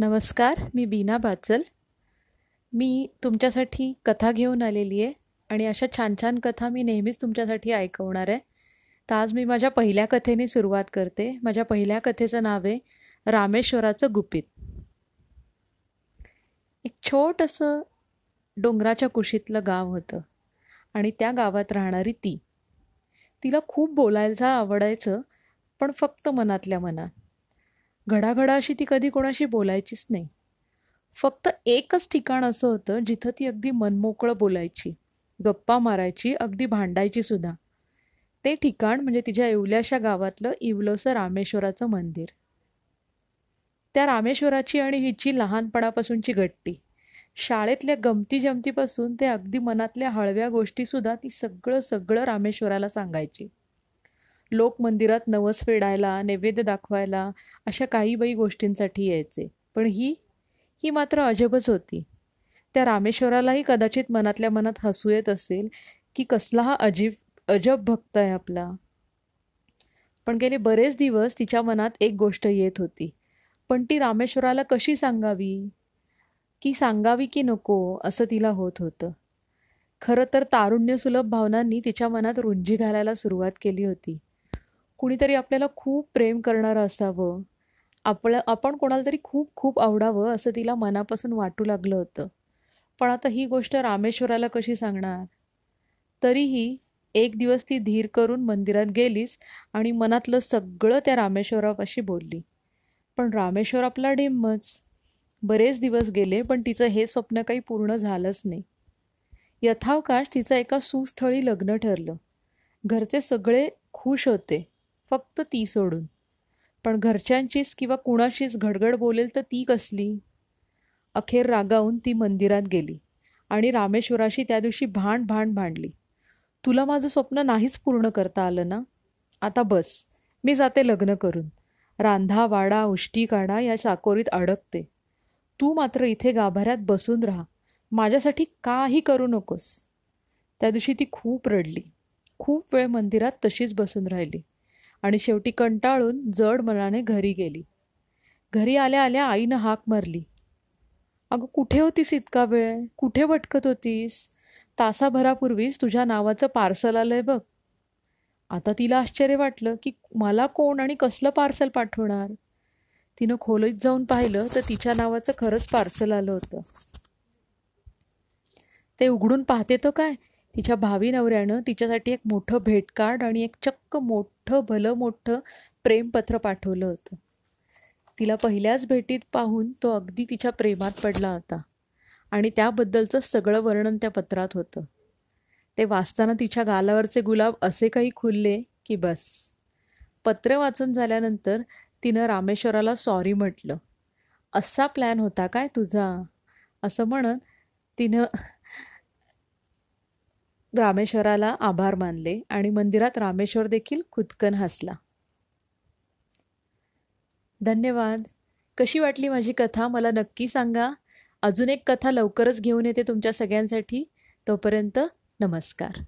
नमस्कार मी बीना बाचल. मी तुमच्यासाठी कथा घेऊन आलेली आहे आणि अशा छान छान कथा मी नेहमीच तुमच्यासाठी ऐकवणार आहे. तर आज मी माझ्या पहिल्या कथेने सुरुवात करते. माझ्या पहिल्या कथेचं नाव आहे रामेश्वराचं गुपित. एक छोटंसं डोंगराच्या कुशीतलं गाव होतं आणि त्या गावात राहणारी ती. तिला खूप बोलायचं आवडायचं पण फक्त मनातल्या मनात. घडाघडा अशी ती कधी कोणाशी बोलायचीच नाही. फक्त एकच ठिकाण असं होतं जिथं ती अगदी मनमोकळं बोलायची. गप्पा मारायची अगदी भांडायची सुद्धा. ते ठिकाण म्हणजे तिच्या येवल्याशा गावातलं इवलोसं रामेश्वराचं मंदिर. त्या रामेश्वराची आणि हिची लहानपणापासूनची गट्टी. शाळेतल्या गमती जमतीपासून ते अगदी मनातल्या हळव्या गोष्टीसुद्धा ती सगळं सगळं रामेश्वराला सांगायची. लोक मंदिरात नवस फेडायला नैवेद्य दाखवायला अशा काही बाई गोष्टींसाठी यायचे. पण ही ही मात्र अजबच होती. त्या रामेश्वरालाही कदाचित मनातल्या मनात हसू येत असेल की कसला हा अजीब अजब भक्त आहे आपला. पण गेले बरेच दिवस तिच्या मनात एक गोष्ट येत होती. पण ती रामेश्वराला कशी सांगावी? की सांगावी की नको असं तिला होत होतं. खरं तर तारुण्यसुलभ भावनांनी तिच्या मनात रुंजी घालायला सुरुवात केली होती. कुणीतरी आपल्याला खूप प्रेम करणारं असावं. आपलं आपण कोणाला तरी खूप खूप आवडावं असं तिला मनापासून वाटू लागलं होतं. पण आता ही गोष्ट रामेश्वराला कशी सांगणार? तरीही एक दिवस ती धीर करून मंदिरात गेलीच आणि मनातलं सगळं त्या रामेश्वरापाशी बोलली. पण रामेश्वर आपला डिम्मच. बरेच दिवस गेले पण तिचं हे स्वप्न काही पूर्ण झालंच नाही. यथावकाश तिचं एका सुस्थळी लग्न ठरलं. घरचे सगळे खुश होते. फक्त ती सोडून. पण घरच्यांचीच किंवा कुणाशीच घडघड बोलेल तर ती कसली? अखेर रागावून ती मंदिरात गेली आणि रामेश्वराशी त्या दिवशी भांड भांड भांडली. तुला माझं स्वप्न नाहीच पूर्ण करता आलं ना? आता बस मी जाते लग्न करून. रांधा वाडा उष्टी काढा या चाकोरीत अडकते. तू मात्र इथे गाभाऱ्यात बसून राहा. माझ्यासाठी काही करू नकोस. त्या दिवशी ती खूप रडली. खूप वेळ मंदिरात तशीच बसून राहिली. आणि शेवटी कंटाळून जड मनाने घरी गेली. घरी आल्या आल्या आईनं हाक मारली. अगं कुठे होतीस इतका वेळ? कुठे भटकत होतीस? तासाभरापूर्वीच तुझ्या नावाचं पार्सल आलंय बघ. आता तिला आश्चर्य वाटलं की मला कोण आणि कसलं पार्सल पाठवणार? तिनं खोलीत जाऊन पाहिलं तर तिच्या नावाचं खरंच पार्सल आलं होतं. ते उघडून पाहते तो काय? तिच्या भावी नवऱ्यानं तिच्यासाठी एक मोठं भेटकार्ड आणि एक चक्क मोठं भलं मोठं प्रेमपत्र पाठवलं होतं. तिला पहिल्याच भेटीत पाहून तो अगदी तिच्या प्रेमात पडला होता आणि त्याबद्दलचं सगळं वर्णन त्या पत्रात होतं. ते वाचताना तिच्या गालावरचे गुलाब असे काही खुलले की बस. पत्र वाचून झाल्यानंतर तिनं रामेश्वराला सॉरी म्हटलं. असा प्लॅन होता काय तुझा? असं म्हणत तिनं रामेश्वराला आभार मानले आणि मंदिरात रामेश्वर देखील खुदकन हसला. धन्यवाद. कशी वाटली माझी कथा? मला नक्की सांगा. अजून एक कथा लवकरच घेऊन येते तुमच्या सगळ्यांसाठी. तोपर्यंत नमस्कार.